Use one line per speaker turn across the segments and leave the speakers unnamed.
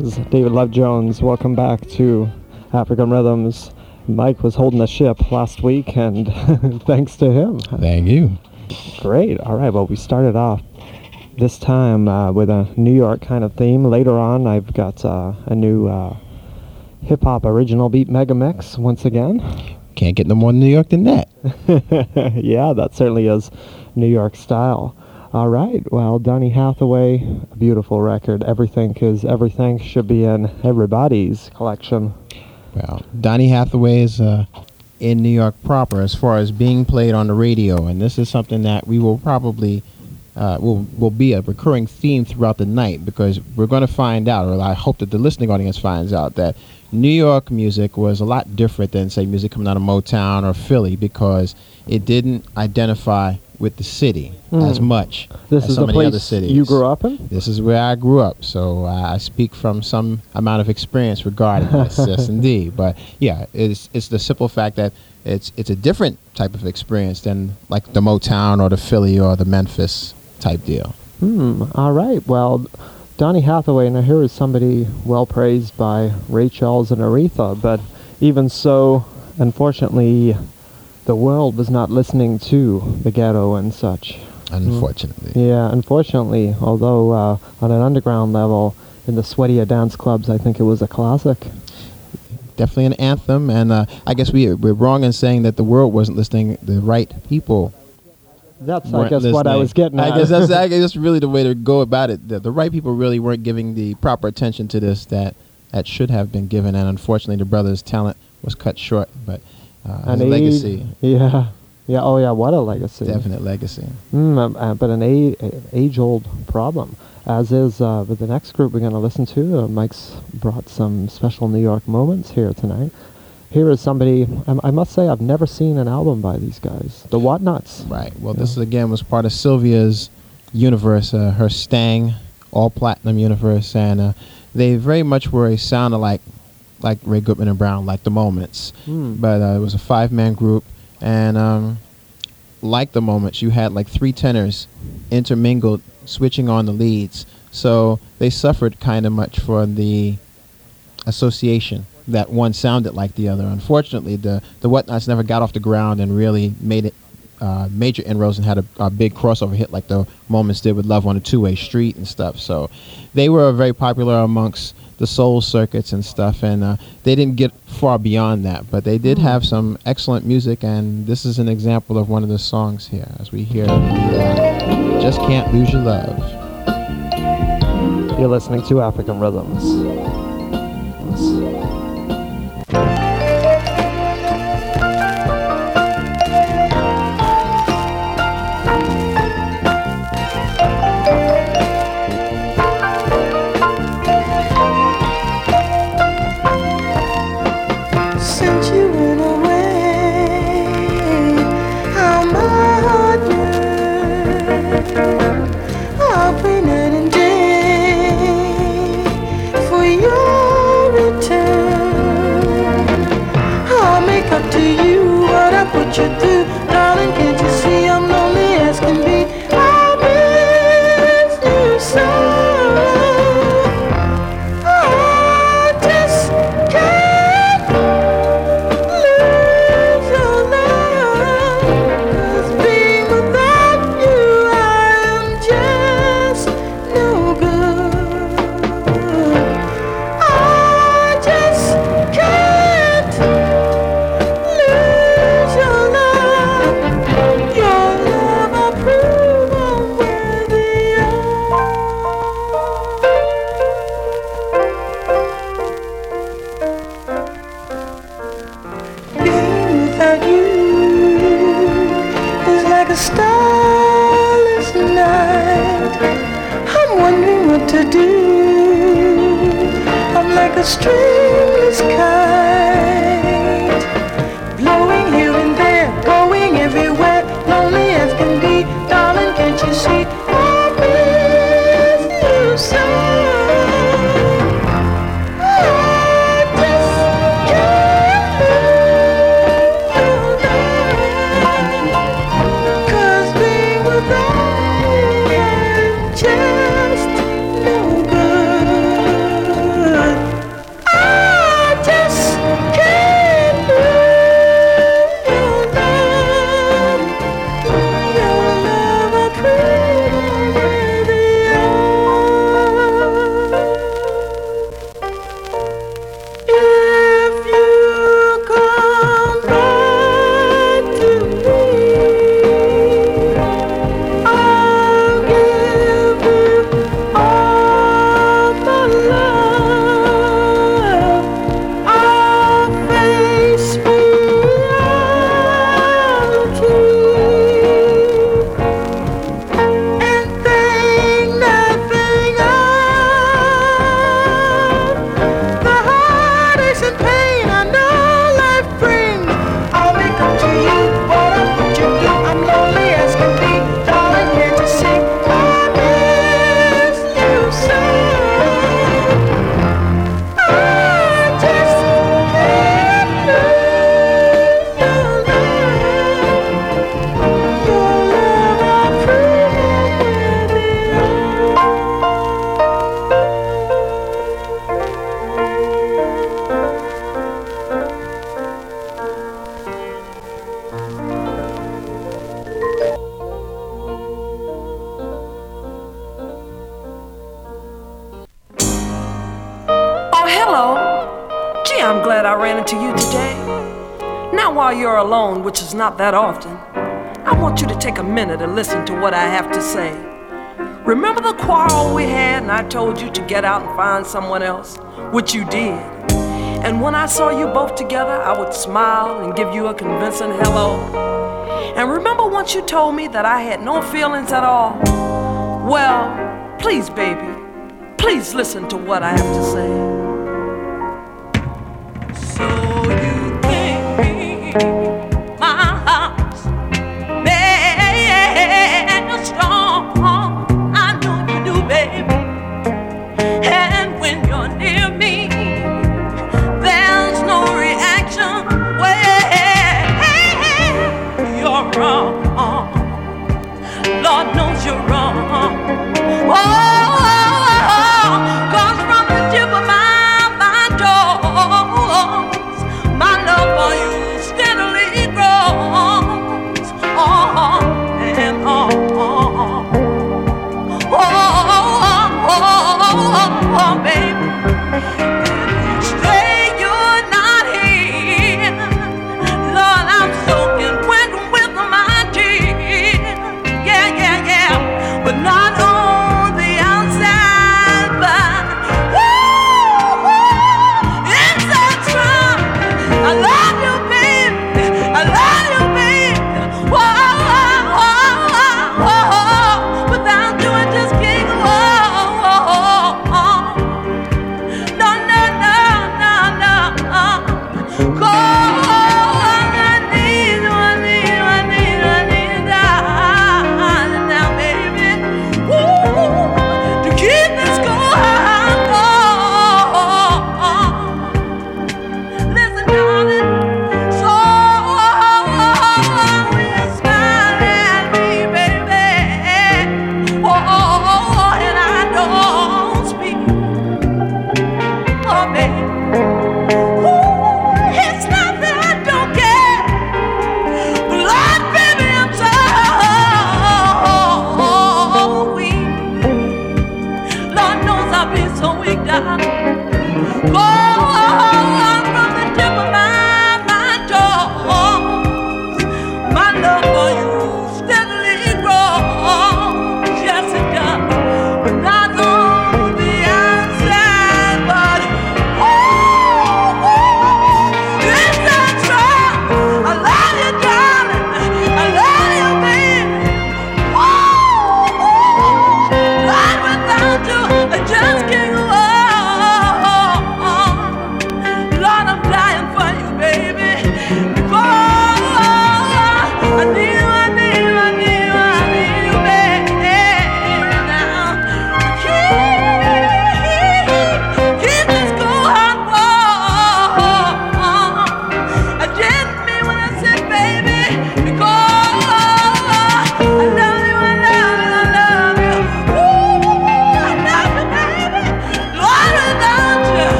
David Love Jones. Welcome back to African Rhythms. Mike was holding the ship last week, and thanks to him.
Thank you.
Great. All right. Well, we started off this time uh, with a New York kind of theme. Later on, I've got uh, a new uh, hip hop original beat mega mix once again.
Can't get no more New York than that.
yeah, that certainly is New York style. All right. Well, Donny Hathaway, a beautiful record. Everything is everything should be in everybody's collection.
Well, Donny Hathaway is uh, in New York proper as far as being played on the radio, and this is something that we will probably uh, will will be a recurring theme throughout the night because we're going to find out, or I hope that the listening audience finds out that New York music was a lot different than say music coming out of Motown or Philly because it didn't identify with the city as
Hmm.
much
This
as
is
so
the place
cities.
you grew up in.
This is where I grew up, so uh, I speak from some amount of experience regarding this. yes, indeed. But yeah, it's it's the simple fact that it's it's a different type of experience than like the Motown or the Philly or the Memphis type deal.
Hmm. All right. Well, Donny Hathaway, now here is somebody well praised by Ray Charles and Aretha, but even so, unfortunately, the world was not listening to the ghetto and such.
Unfortunately,
Yeah, unfortunately, although uh, on an underground level, in the sweatier dance clubs, I think it was a classic.
definitely an anthem, and uh, I guess we we're wrong in saying that the world wasn't listening. The right people
That's, I guess, what I was getting at.
I guess that's I guess that's really the way to go about it. The, the right people really weren't giving the proper attention to this that that should have been given, and unfortunately, the brothers' talent was cut short. But uh,
An
a legacy,
Yeah. Yeah, oh yeah, what a legacy.
definite legacy.
Mm, um, uh, but an a- age-old problem, as is uh, with the next group we're going to listen to. Uh, Mike's brought some special New York moments here tonight. here is somebody. I, I must say, I've never seen an album by these guys, the Whatnauts.
Right. Well, this again was part of Sylvia's universe, uh, her Stang all platinum universe, and uh, they very much were a sound alike, like Ray Goodman and Brown, like the Moments.
Hmm.
But uh, it was a five man group, and um, like the Moments, you had like three tenors intermingled, switching on the leads. So they suffered kind of much for the association that one sounded like the other. Unfortunately, the the Whatnauts never got off the ground and really made it uh, major inroads and had a, a big crossover hit like the Moments did with Love on a Two Way Street and stuff. So they were very popular amongst the soul circuits and stuff, and uh, they didn't get far beyond that, but they did have some excellent music, and this is an example of one of the songs here as we hear uh, Just Can't Lose Your Love.
You're listening to African Rhythms.
I'm like
not that often, I want you to take a minute and listen to what I have to say. Remember the quarrel we had, and I told you to get out and find someone else, which you did. And when I saw you both together, I would smile and give you a convincing hello. And remember once you told me that I had no feelings at all? Well, please, baby, please listen to what I have to say. So you my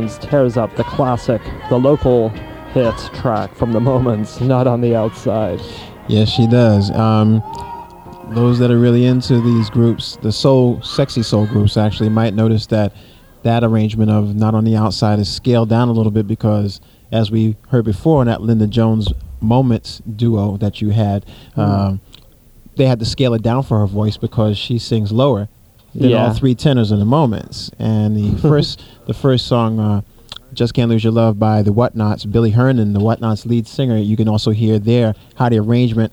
Jones tears up the classic, the local hit track from the Moments, Not on the Outside.
Yes, she does. Um, those that are really into these groups, the soul, sexy soul groups, actually might notice that that arrangement of "Not on the Outside" is scaled down a little bit because, as we heard before in that Linda Jones "Moments" duo that you had, um, they had to scale it down for her voice because she sings lower than
Yeah.
all three tenors in the Moments. And the first, the first song. Uh, just Can't Lose Your Love by the Whatnauts, Billy Herndon, the Whatnauts lead singer. You can also hear there how the arrangement,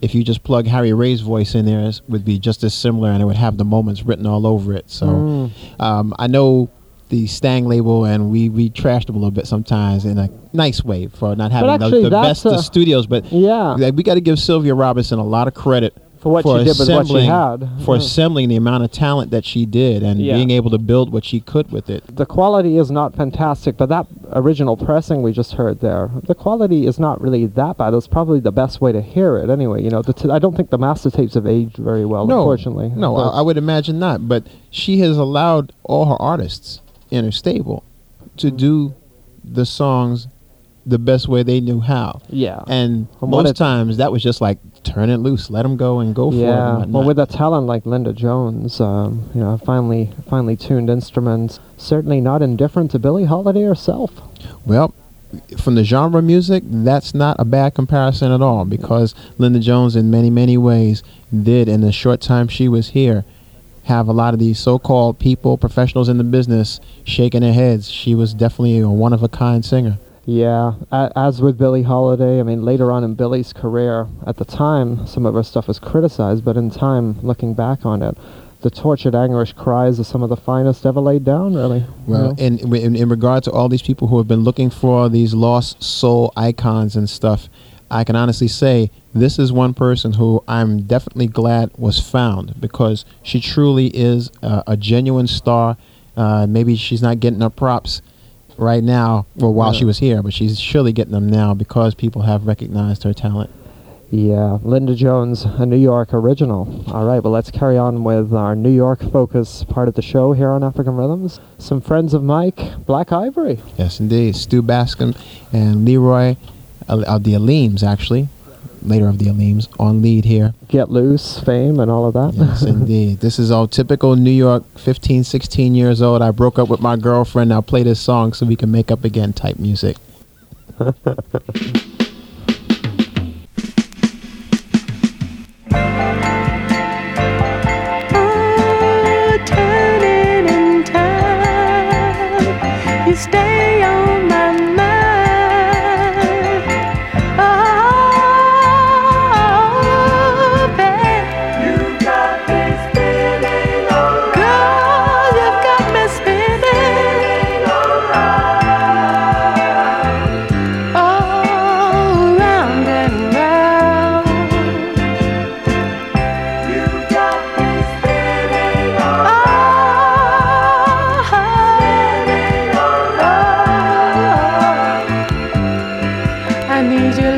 if you just plug Harry Ray's voice in there, is, would be just as similar and it would have the moments written all over it. So
Mm.
um, I know the Stang label and we, we trashed them a little bit sometimes in a nice way for not having the,
actually,
the
that's
best of studios. But
Yeah.
like, we got to give Sylvia Robinson a lot of credit
For what she did with what she
assembling-
had.
For
Yeah.
assembling the amount of talent that she did and
Yeah.
being able to build what she could with it.
The quality is not fantastic, but that original pressing we just heard there, the quality is not really that bad. It's probably the best way to hear it anyway. You know, the t- I don't think the master tapes have aged very well,
no,
unfortunately.
No, I, I would imagine not. But she has allowed all her artists in her stable to mm. do the songs the best way they knew how.
Yeah.
And
what
most times that was just like turn it loose, let them go and go for it.
Yeah, well, with a talent like Linda Jones, um, you know, finely finely tuned instruments, certainly not indifferent to Billie Holiday herself.
Well, from the genre music, that's not a bad comparison at all because Linda Jones, in many, many ways, did, in the short time she was here, have a lot of these so called people, professionals in the business, shaking their heads. She was definitely a one of a kind singer.
Yeah, a- as with Billie Holiday, I mean, later on in Billie's career, at the time, some of her stuff was criticized, but in time, looking back on it, the tortured anguish cries are some of the finest ever laid down, really. you
Well,
know?
in, in in regard to all these people who have been looking for these lost soul icons and stuff, I can honestly say this is one person who I'm definitely glad was found because she truly is a, a genuine star. Uh, maybe she's not getting her props right now, or while
Yeah.
she was here, but she's surely getting them now because people have recognized her talent.
Yeah, Linda Jones, a New York original. All right, well, let's carry on with our New York focus part of the show here on African Rhythms. Some friends of Mike, Black Ivory.
Yes, indeed. Stu Bascombe and Leroy uh, of the Aleems, actually, later of the Aleems, on lead here.
Get Loose, Fame, and all of that.
Yes, indeed. This is all typical New York, 15, 16 years old. I broke up with my girlfriend. I'll play this song so we can make up again type music.
Turning in time, you stay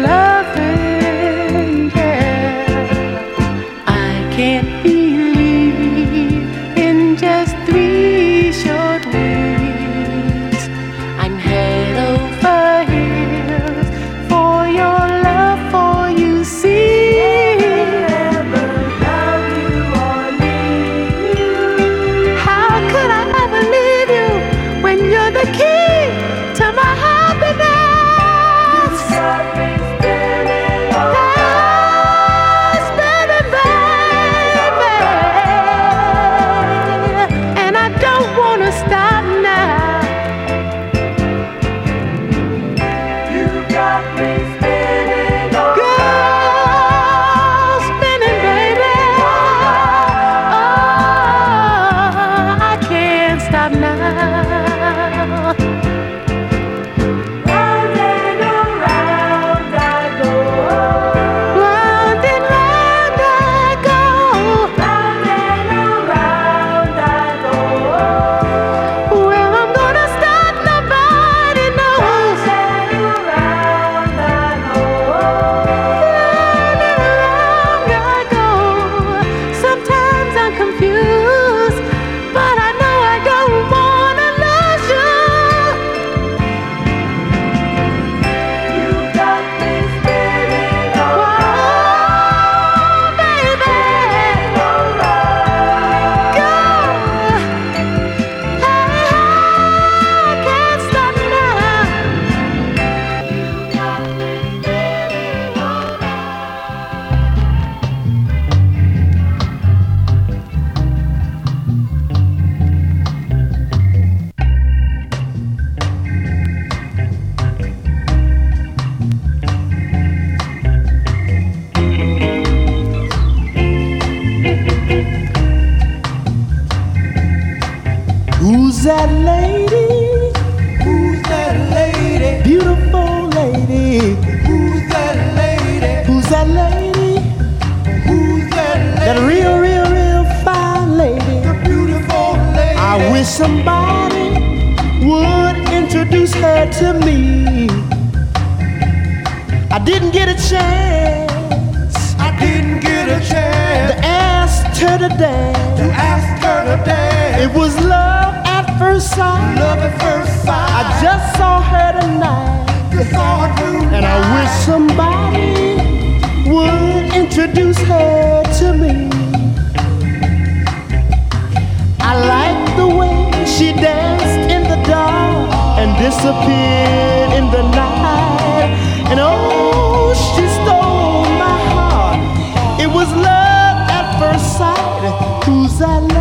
loving,
didn't get a chance. I didn't get a chance to ask her to dance. To ask her to dance. It was love at first sight. Love at first sight. I just saw her tonight. And I wish somebody would introduce her to me. I like the way she danced in the dark and disappeared in the night. And oh, she stole my heart. It was love at first sight. Who's that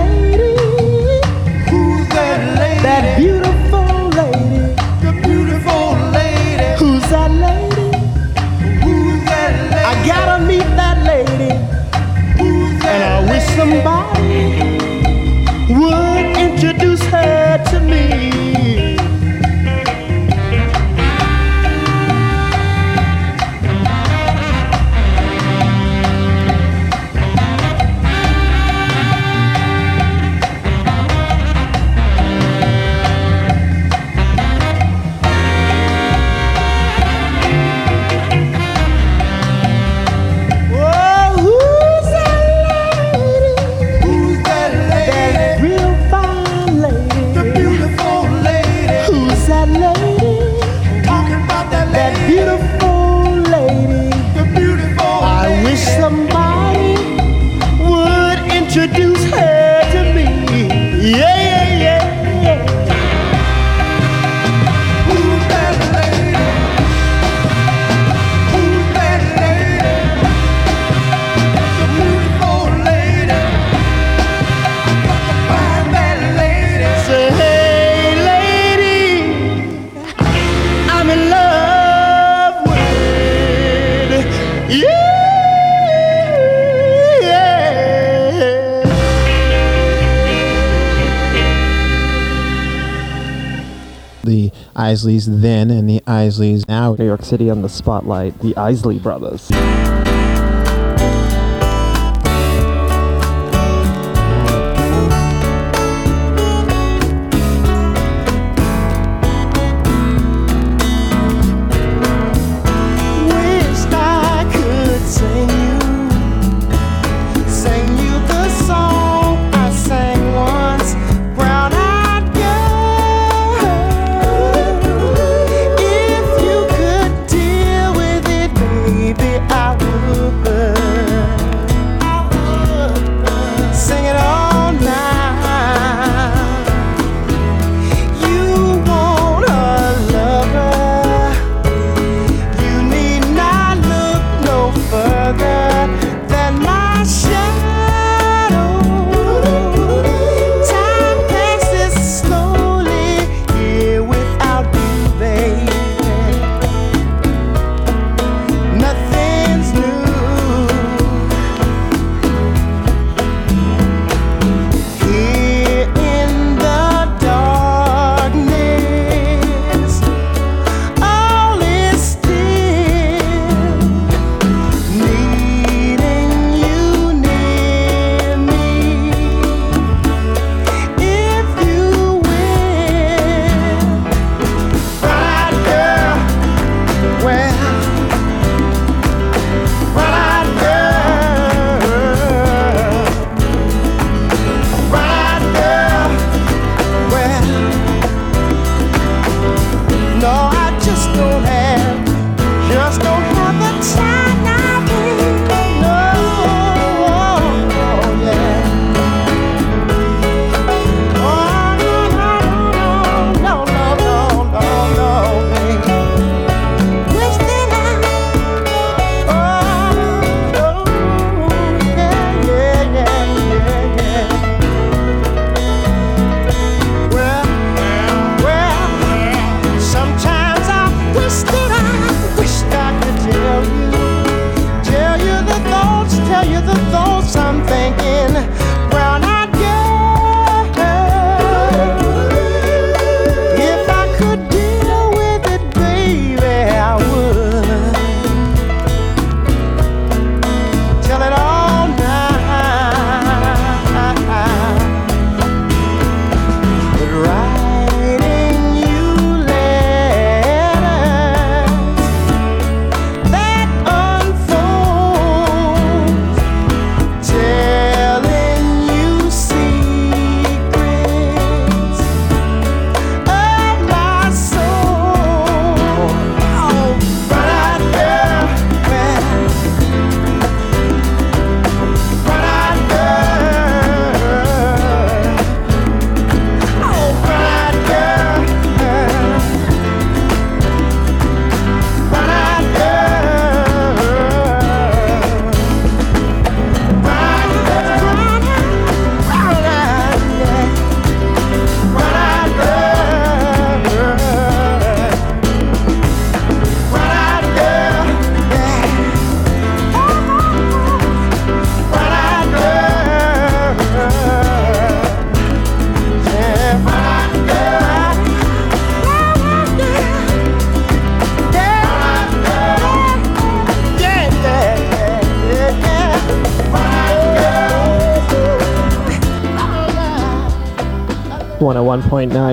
Isleys then and the Isleys now.
New York City on the spotlight, the Isley Brothers.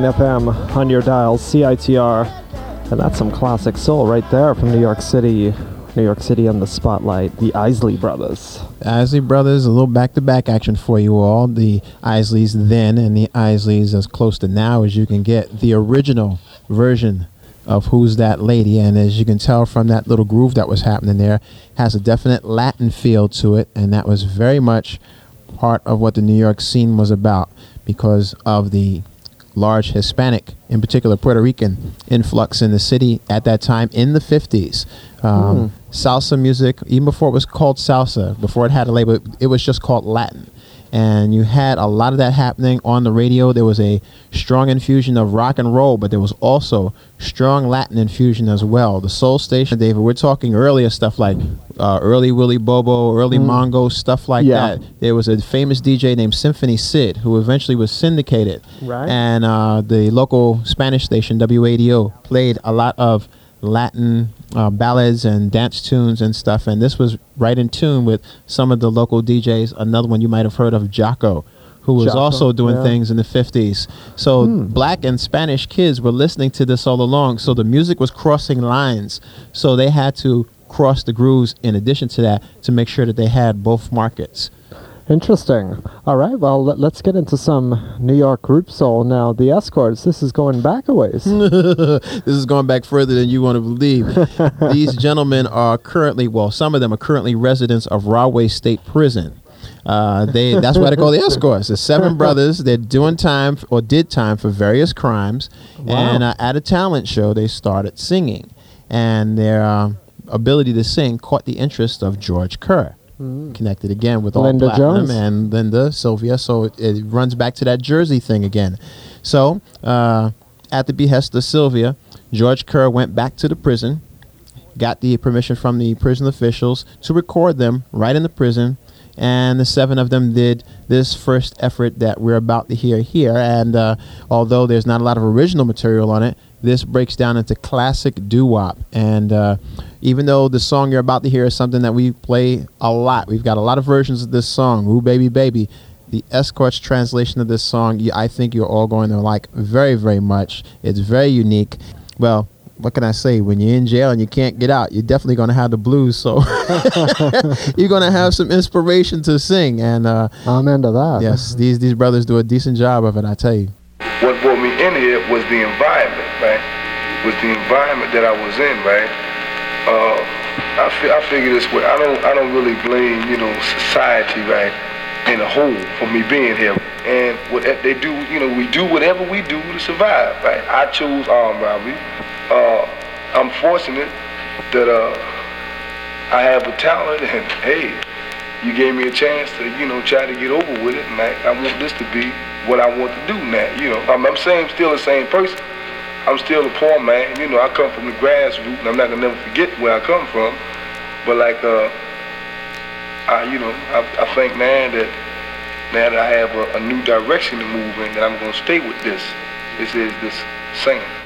FM on your dial, CITR. And that's some classic soul right there from New York City. New York City on the spotlight, the Isley Brothers.
The Isley Brothers, a little back to back action for you all. The Isleys then and the Isleys as close to now as you can get. The original version of Who's That Lady. And as you can tell from that little groove that was happening there, has a definite Latin feel to it. And that was very much part of what the New York scene was about because of the large Hispanic, in particular Puerto Rican influx in the city at that time in the 50s. Um,
Hmm.
Salsa music, even before it was called salsa, before it had a label, it was just called Latin. And you had a lot of that happening on the radio. There was a strong infusion of rock and roll, but there was also strong Latin infusion as well. The Soul Station, David, we're talking earlier stuff like uh, early Willie Bobo, early Mongo, stuff like
Yeah.
that. There was a famous DJ named Symphony Sid who eventually was syndicated.
Right.
And uh, the local Spanish station, WADO, played a lot of Latin uh, ballads and dance tunes and stuff. And this was right in tune with some of the local DJs. Another one you might have heard of, Jocko. Who was
Jocko,
also doing
yeah.
things in the 50s. So, black and Spanish kids were listening to this all along. So, the music was crossing lines. So, they had to cross the grooves in addition to that to make sure that they had both markets.
Interesting. All right, well, let, us get into some New York group soul now. The Escorts, this is going back a ways.
this is going back further than you want to believe. These gentlemen are currently, well, some of them are currently residents of Rahway State Prison. Uh, they that's why they call the escorts. The seven brothers. They're doing time f- or did time for various crimes, wow. and uh, at a talent show they started singing, and their uh, ability to sing caught the interest of George Kerr. Connected again with all
Linda
platinum
Jones.
and Linda Sylvia, so it, it runs back to that Jersey thing again. So, uh, at the behest of Sylvia, George Kerr went back to the prison, got the permission from the prison officials to record them right in the prison, and the seven of them did this first effort that we're about to hear here. And uh, although there's not a lot of original material on it, this breaks down into classic doo wop. And uh, even though the song you're about to hear is something that we play a lot, we've got a lot of versions of this song, Ooh Baby Baby. The Escorts translation of this song, I think you're all going to like very, very much. It's very unique. Well, what can I say? When you're in jail and you can't get out, you're definitely going to have the blues. So you're going to have some inspiration to sing. And uh,
I'm into that.
yes, these these brothers do a decent job of it. I tell you.
what brought me in here was the environment, right? Was the environment that I was in, right? Uh, I, fi- I figure this way. I don't I don't really blame you know society, right, in a whole for me being here. And what they do, you know, we do whatever we do to survive, right? I chose armed robbery. Uh, I'm fortunate that uh, I have a talent, and hey, you gave me a chance to, you know, try to get over with it, and I, I want this to be what I want to do now. You know, I'm, I'm saying still the same person. I'm still a poor man. You know, I come from the grassroots, and I'm not gonna never forget where I come from. But like, uh, I, you know, I, I think now that now that I have a, a new direction to move in, that I'm gonna stay with this. This is this singing.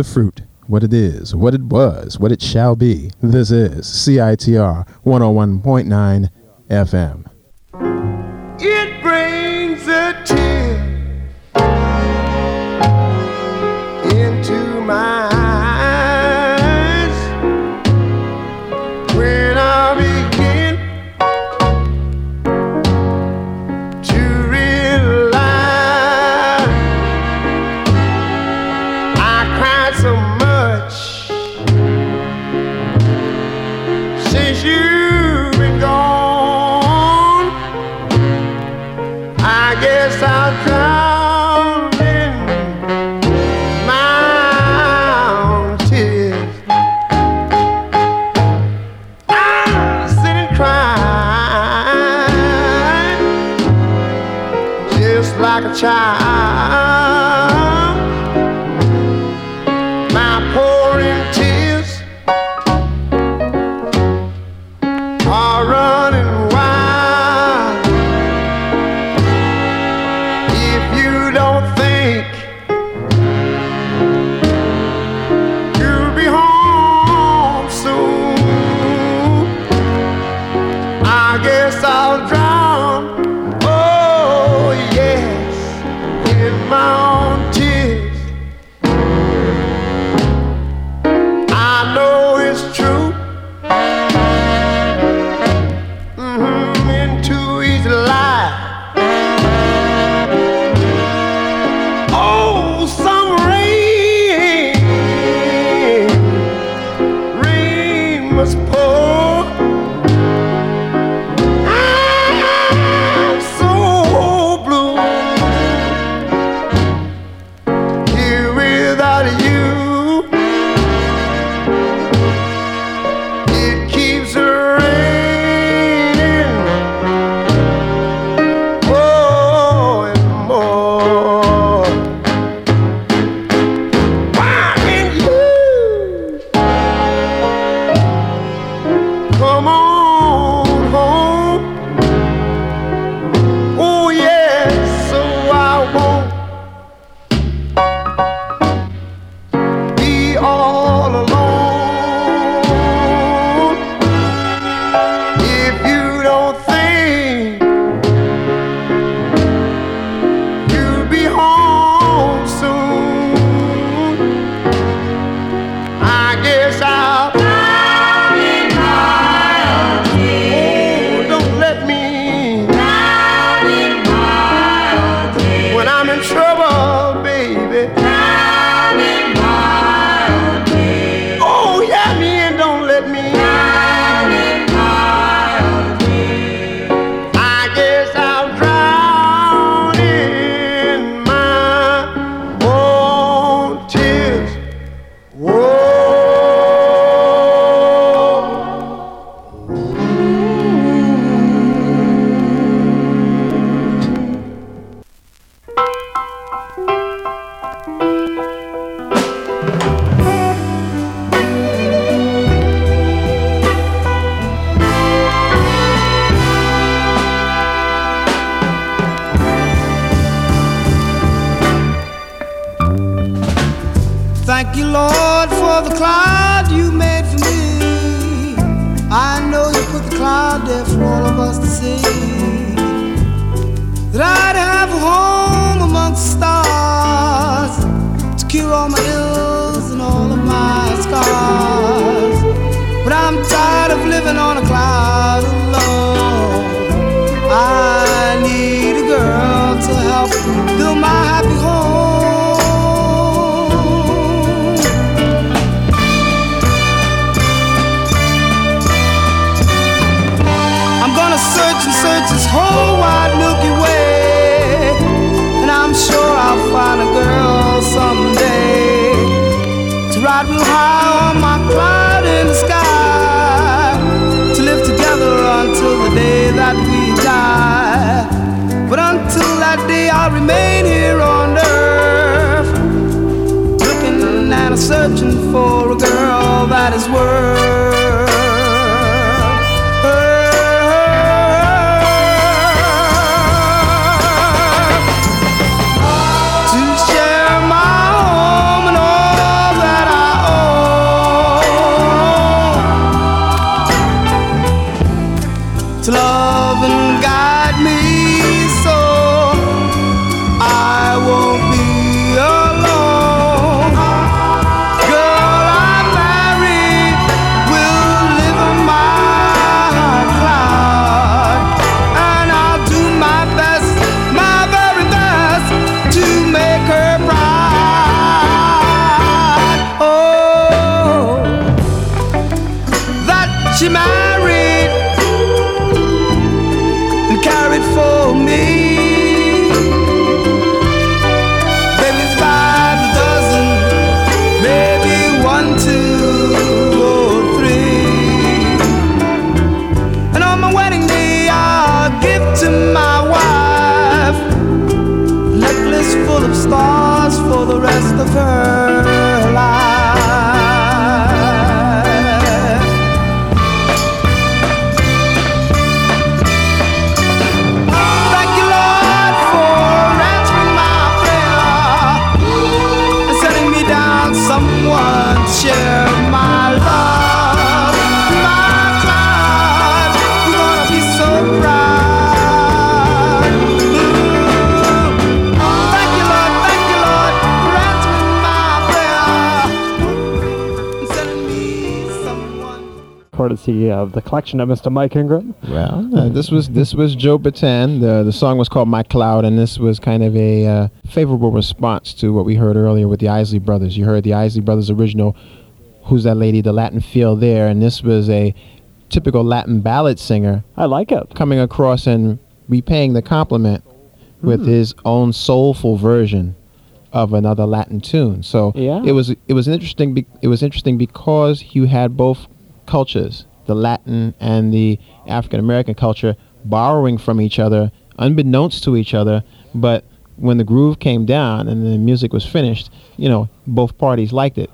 the
fruit, what it is, what it was, what it shall be. This is CITR 101.9 FM.
you,
Lord, for the cloud you made for me. I know you put the cloud there for all of us to see. That I'd have a home amongst stars to cure all my ills and all of my scars. But I'm tired of living on a
Courtesy of the collection of Mr. Mike Ingram.
Well, uh, this was this was Joe Bataan. The the song was called My Cloud, and this was kind of a uh, favorable response to what we heard earlier with the Isley Brothers. You heard the Isley Brothers original, "Who's That Lady?" The Latin feel there, and this was a typical Latin ballad singer
I like it.
coming across and repaying the compliment with his own soulful version of another Latin tune. So
Yeah.
it was it was interesting. Be, it was interesting because you had both cultures, the Latin and the African American culture, borrowing from each other, unbeknownst to each other. But when the groove came down and the music was finished, you know, both parties liked it.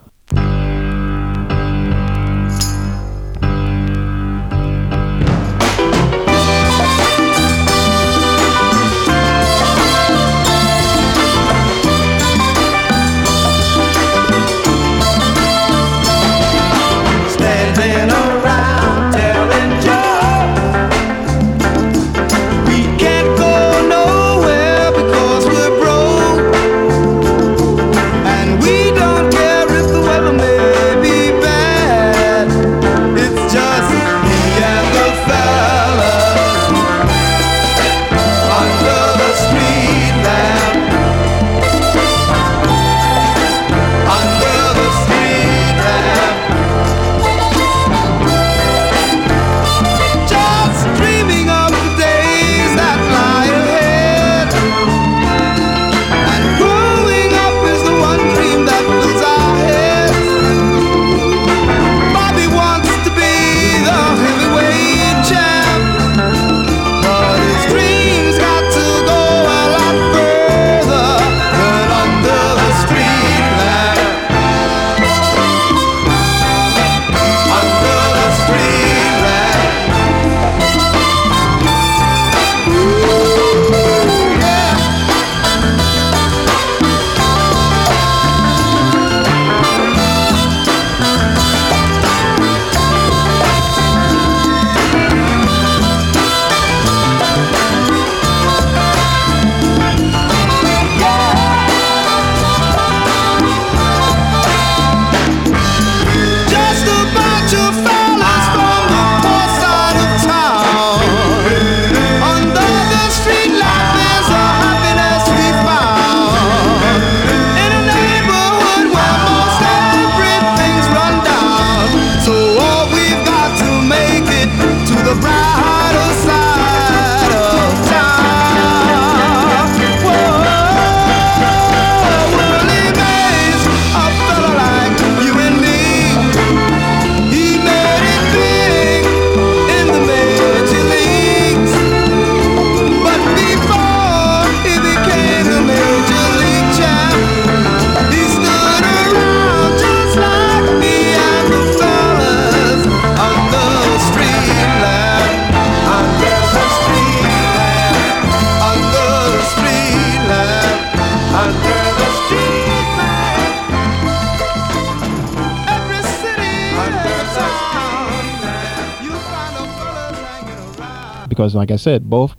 Like
I said, both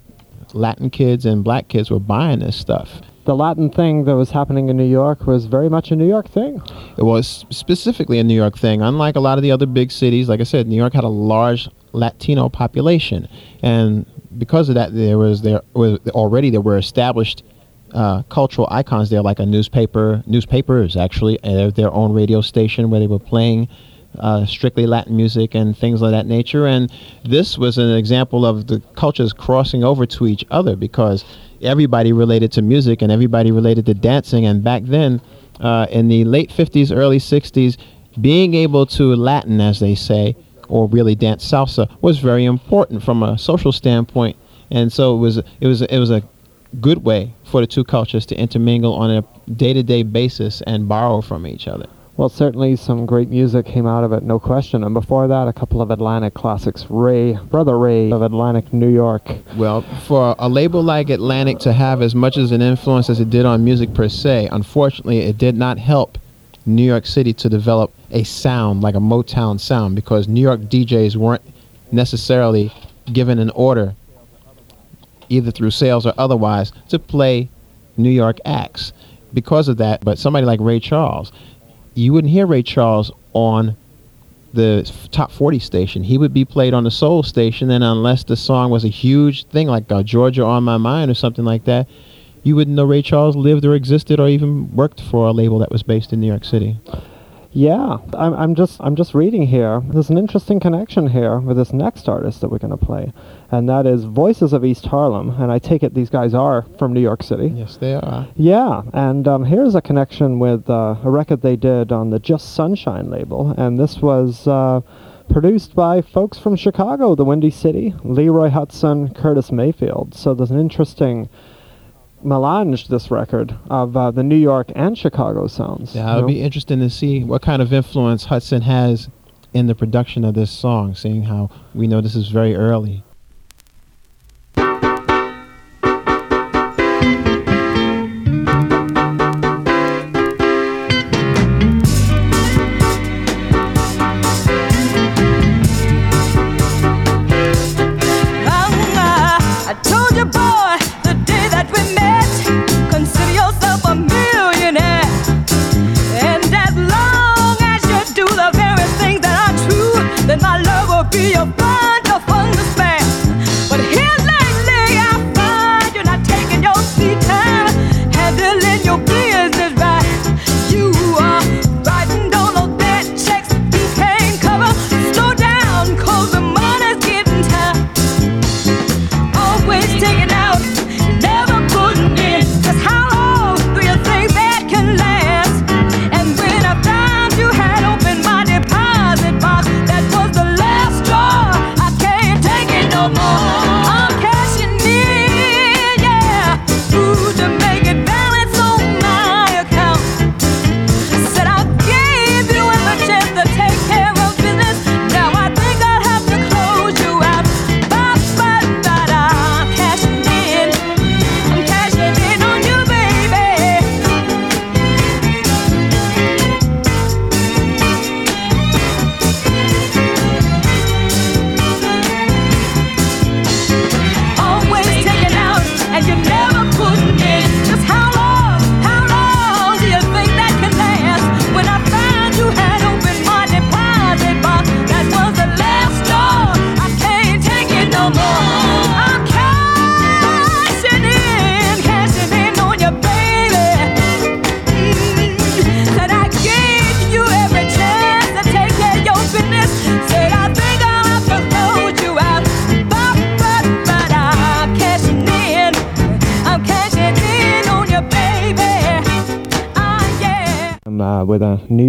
Latin kids and black kids were buying this stuff.
The Latin thing that was happening in New York was very much a New York thing.
It was specifically a New York thing. Unlike a lot of the other big cities, like I said, New York had a large Latino population, and because of that, there was there was already there were established uh, cultural icons there, like a newspaper, newspapers actually, uh, their own radio station where they were playing uh, strictly Latin music and things of that nature. And this was an example of the cultures crossing over to each other because everybody related to music and everybody related to dancing. And back then, uh, in the late 50s, early 60s, being able to Latin, as they say, or really dance salsa was very important from a social standpoint. And so it was it was it was a good way for the two cultures to intermingle on a
day-to-day basis and borrow from each other.
Well, certainly some great music came out of it, no question. And before that, a couple of Atlantic classics. Ray, Brother Ray of Atlantic, New York.
Well, for a label like Atlantic to have as much as an influence as it did on music per se, unfortunately, it did not help New York City to develop a sound like a Motown sound because New York DJs weren't necessarily given an order, either through sales or otherwise, to play New York acts. Because of that, but somebody like Ray Charles, you wouldn't hear Ray Charles on the top 40 station. He would be played on the soul station, and unless the song was a huge thing like uh, Georgia on My Mind or something like that, you wouldn't know Ray Charles lived or existed or even worked for a label that was based in New York City.
Yeah, I'm, I'm just I'm just reading here. There's an interesting connection here with this next artist that we're going to play, and that is Voices of East Harlem. And I take it these guys are from New York City.
Yes, they are.
Yeah, and um, here's a connection with uh, a record they did on the Just Sunshine label, and this was uh, produced by folks from Chicago, the Windy City, Leroy Hutson, Curtis Mayfield. So there's an interesting melange this record of uh, the New York and Chicago sounds.
Yeah, it'll
know?
be interesting to see what kind of influence Hutson has in the production of this song, seeing how we know this is very early.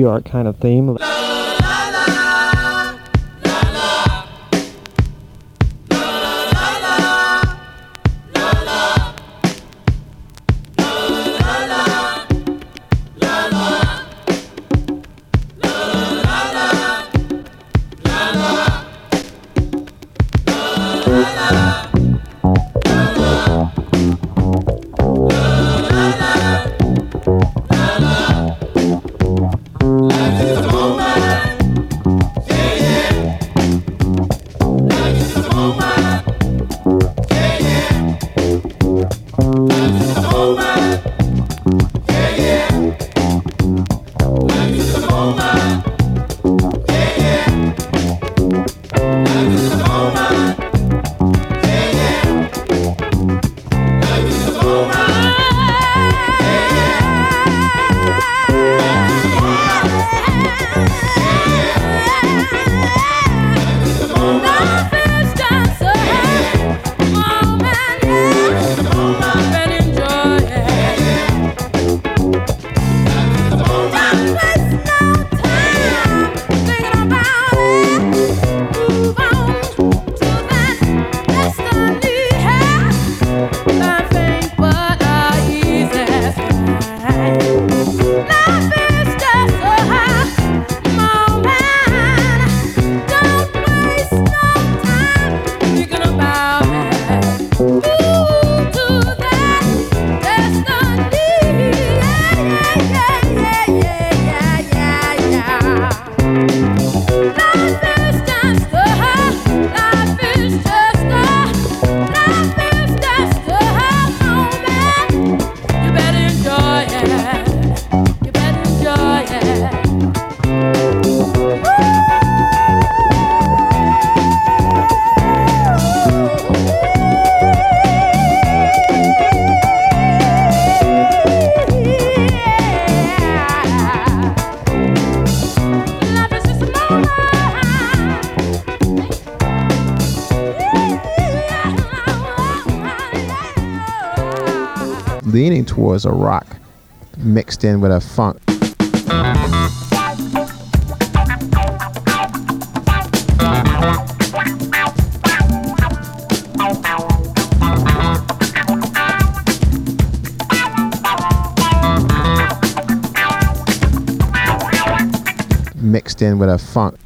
York kind of theme.
towards a rock mixed in with a funk. mixed in with a funk.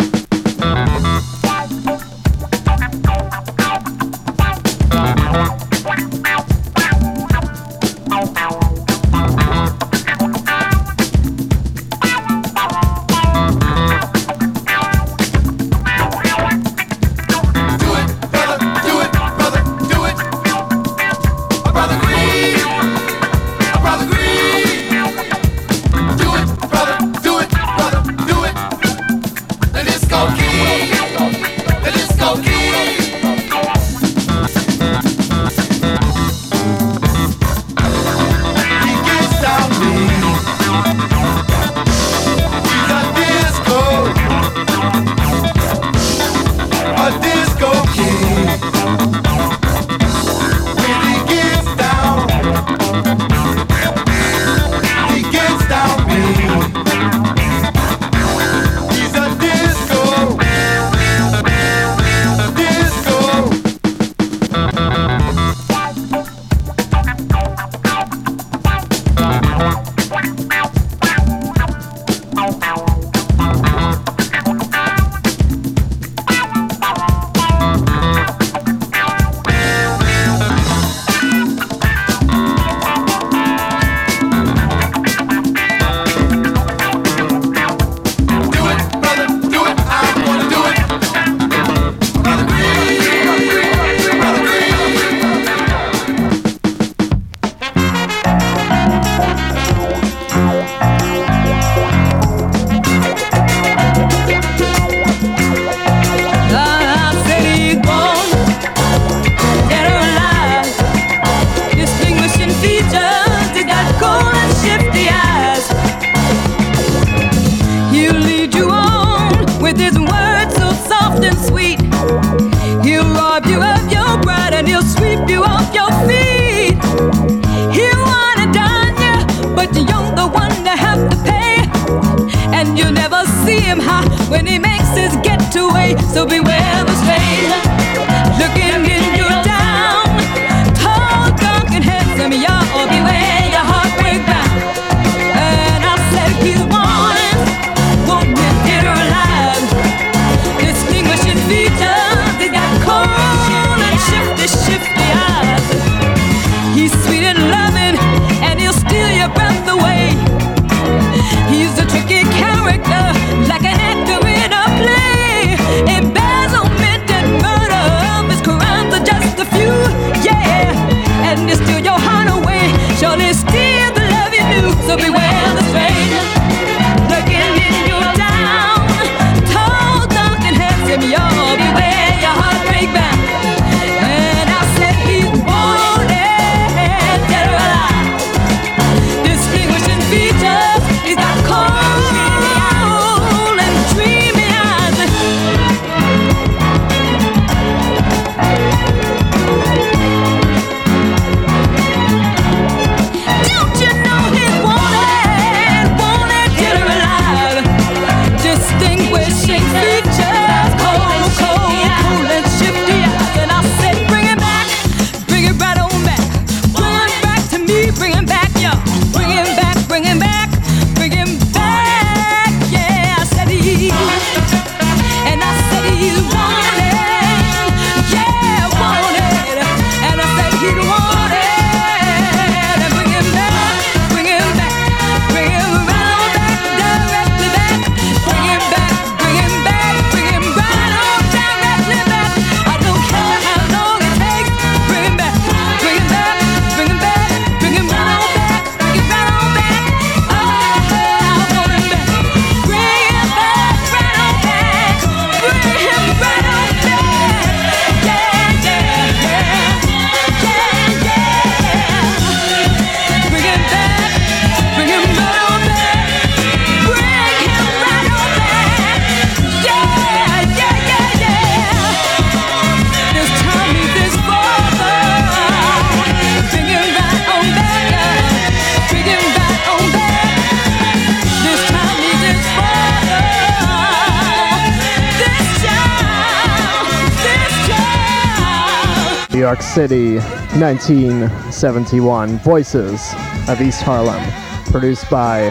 City, 1971. Voices of East Harlem, produced by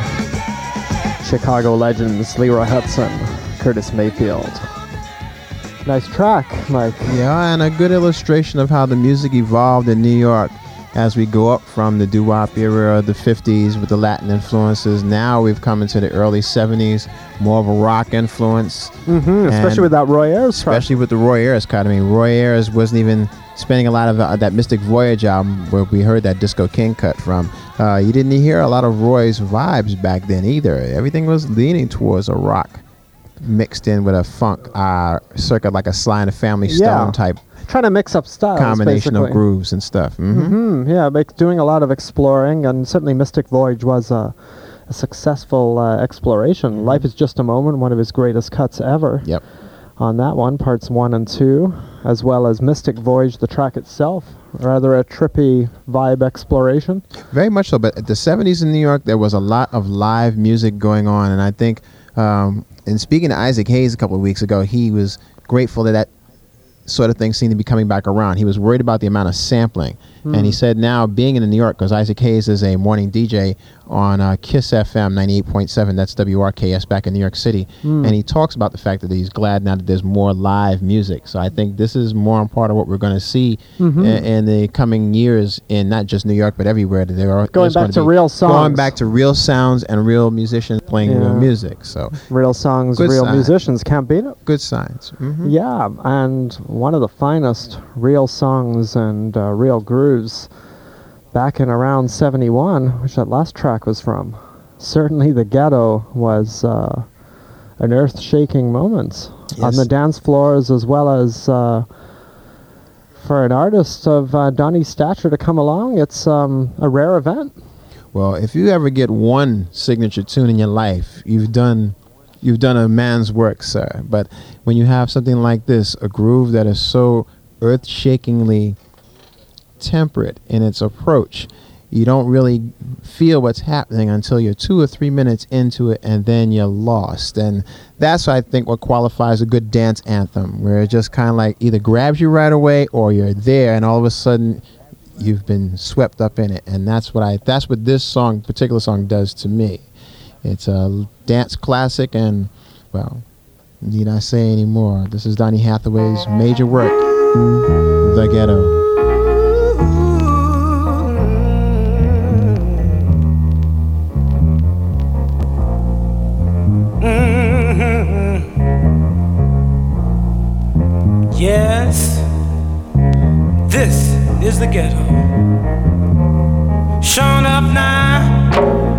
Chicago legends Leroy Hutson, Curtis Mayfield. Nice track, Mike.
Yeah, and a good illustration of how the music evolved in New York as we go up from the doo-wop era, of the 50s with the Latin influences. Now we've come into the early 70s, more of a rock influence.
Mm-hmm, especially with that Roy Ayers.
Especially with the Roy Ayers cut. I mean, Roy Ayers wasn't even spending a lot of uh, that Mystic Voyage album where we heard that Disco King cut from. Uh, you didn't hear a lot of Roy's vibes back then either. Everything was leaning towards a rock mixed in with a funk, uh, circa like a Sly and the Family Stone
Yeah.
type
Trying to mix up styles.
combination
basically.
of grooves and stuff. hmm
hmm Yeah, make, doing a lot of exploring, and certainly Mystic Voyage was a, a successful uh, exploration. Life is Just a Moment, one of his greatest cuts ever.
Mm-hmm. Yep.
On that one, parts one and two, as well as Mystic Voyage, the track itself, rather a trippy vibe exploration.
Very much so. But at the 70s in New York, there was a lot of live music going on. And I think, um, and speaking to Isaac Hayes a couple of weeks ago, he was grateful that that sort of thing seemed to be coming back around. He was worried about the amount of sampling. And he said now, being in New York, because Isaac Hayes is a morning DJ on uh, Kiss FM 98.7, that's WRKS back in New York City. And he talks about the fact that he's glad now that there's more live music. So I think this is more on part of what we're going to see
Mm-hmm.
in, in the coming years in not just New York, but everywhere. That there are
Going back to real
Going back to real sounds and real musicians playing real music. So
Real songs,
Good
real
sign.
musicians, can't beat it.
good signs. hmm
Yeah, and one of the finest real songs and uh, real grooves back in around 71, which that last track was from. Certainly the ghetto was uh, an earth shaking moment on the dance floors as well as uh, for an artist of uh, Donny's stature to come along. It's um, a rare event.
Well, if you ever get one signature tune in your life, you've done you've done a man's work, sir. But when you have something like this, a groove that is so earth-shakingly temperate in its approach, you don't really feel what's happening until you're two or three minutes into it, and then you're lost. And that's, I think, what qualifies a good dance anthem, where it just kind of like either grabs you right away, or you're there, and all of a sudden you've been swept up in it. And that's what i that's what this song particular song does to me. It's a dance classic and well need i say any more this is donny hathaway's major work the ghetto
Yes, this is the ghetto. Showing up now.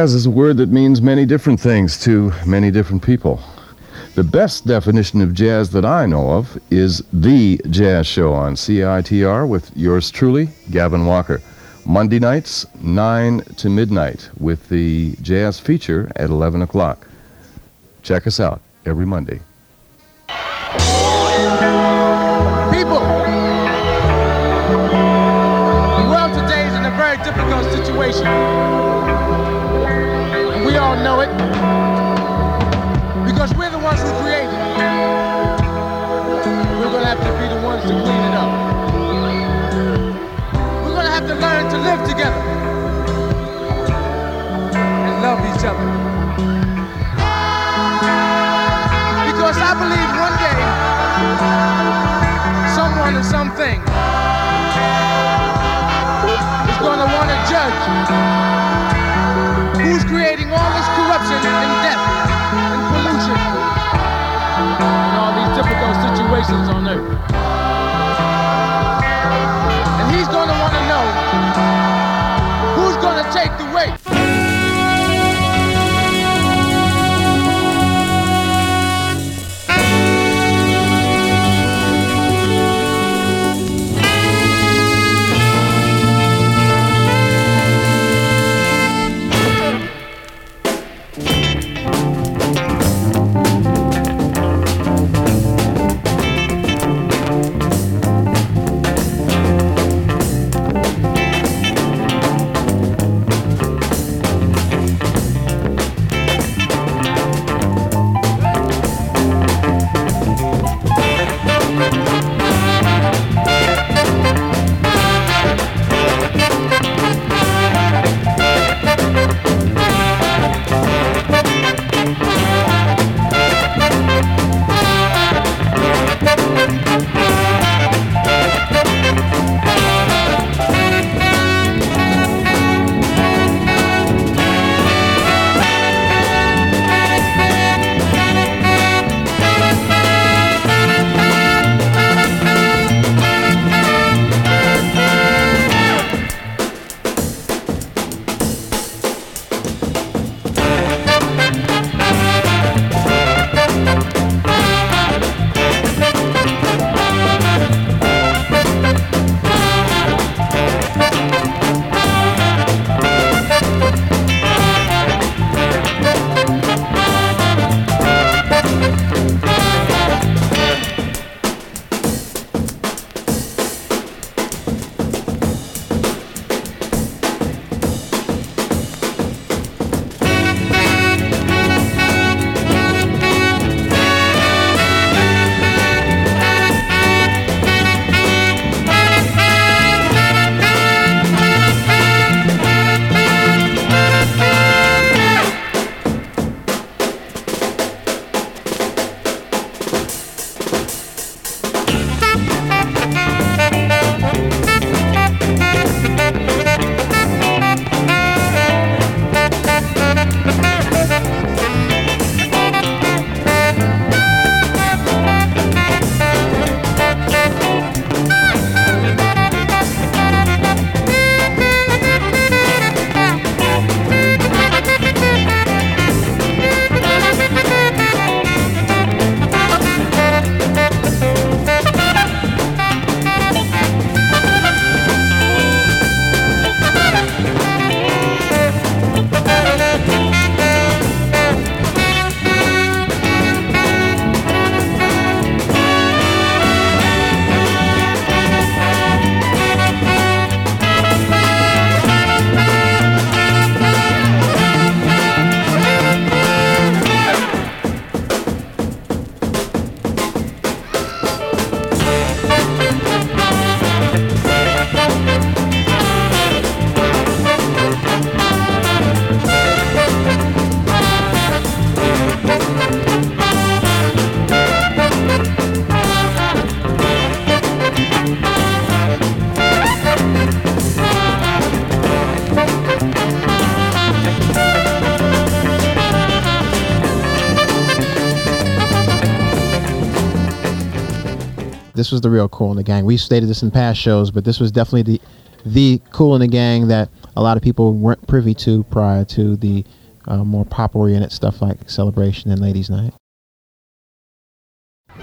jazz is a word that means many different things to many different people. The best definition of jazz that I know of is The Jazz Show on CITR with yours truly, Gavin Walker. Monday nights, 9 to midnight, with the jazz feature at 11 o'clock. Check us out every Monday.
this
was the real Kool and the Gang. We've stated this in past shows, but this was definitely the the Kool and the Gang that a lot of people weren't privy to prior to the uh, more pop oriented stuff like Celebration and Ladies Night.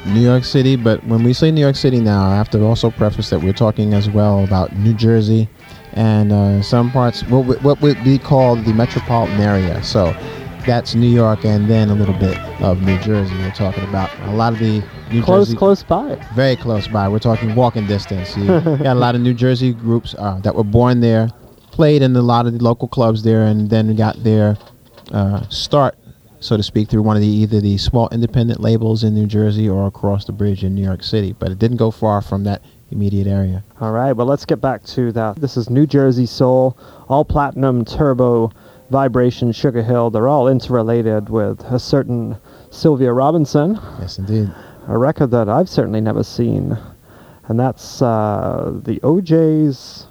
New York City, but when we say New York City now, I have to also preface that we're talking as well about New Jersey and uh, some parts, what, what would be called the metropolitan area. So that's New York and then a little bit of New Jersey. We're talking about a lot of the New
Close,
Jersey.
close by.
Very close by. We're talking walking distance. You got a lot of New Jersey groups uh, that were born there, played in a lot of the local clubs there, and then got their uh, start, so to speak, through one of the either the small independent labels in New Jersey or across the bridge in New York City. But it didn't go far from that immediate area.
All right, well, let's get back to that. This is New Jersey Soul, all platinum, turbo, vibration, Sugar Hill. They're all interrelated with a certain Sylvia Robinson,
Yes, indeed.
a record that I've certainly never seen. And that's uh, the OJ's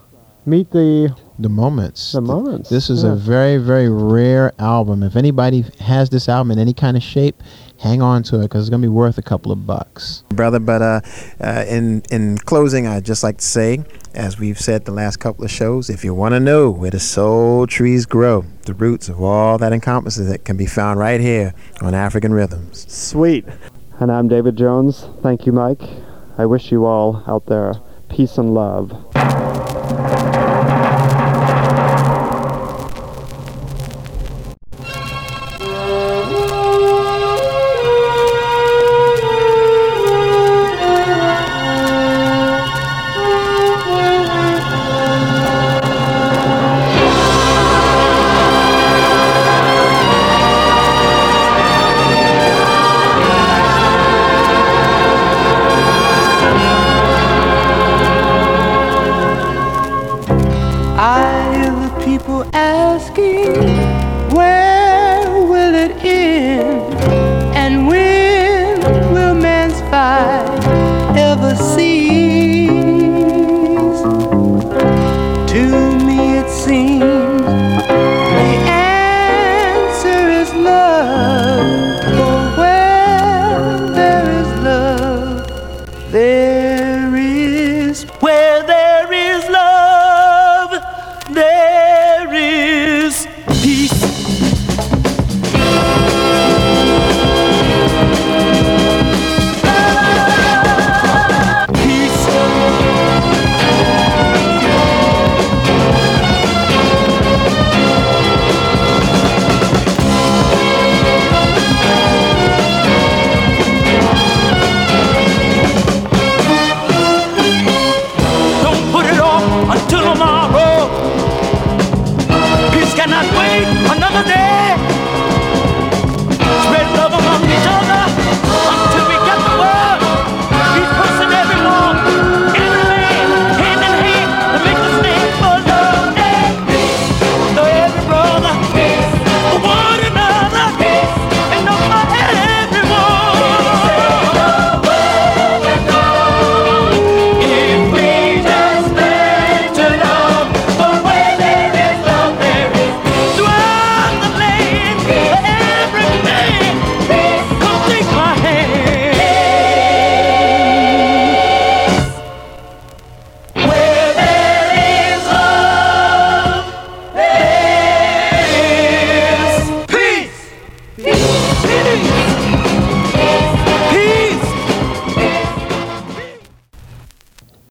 Meet the
The Moments.
The Moments.
This is
yeah.
a very, very rare album. If anybody has this album in any kind of shape, hang on to it because it's going to be worth a couple of bucks.
brother. But uh, uh, in in closing, I'd just like to say, as we've said the last couple of shows, if you want to know where the soul trees grow, the roots of all that encompasses it can be found right here on African Rhythms.
Sweet. And I'm David Jones. Thank you, Mike. I wish you all out there peace and love.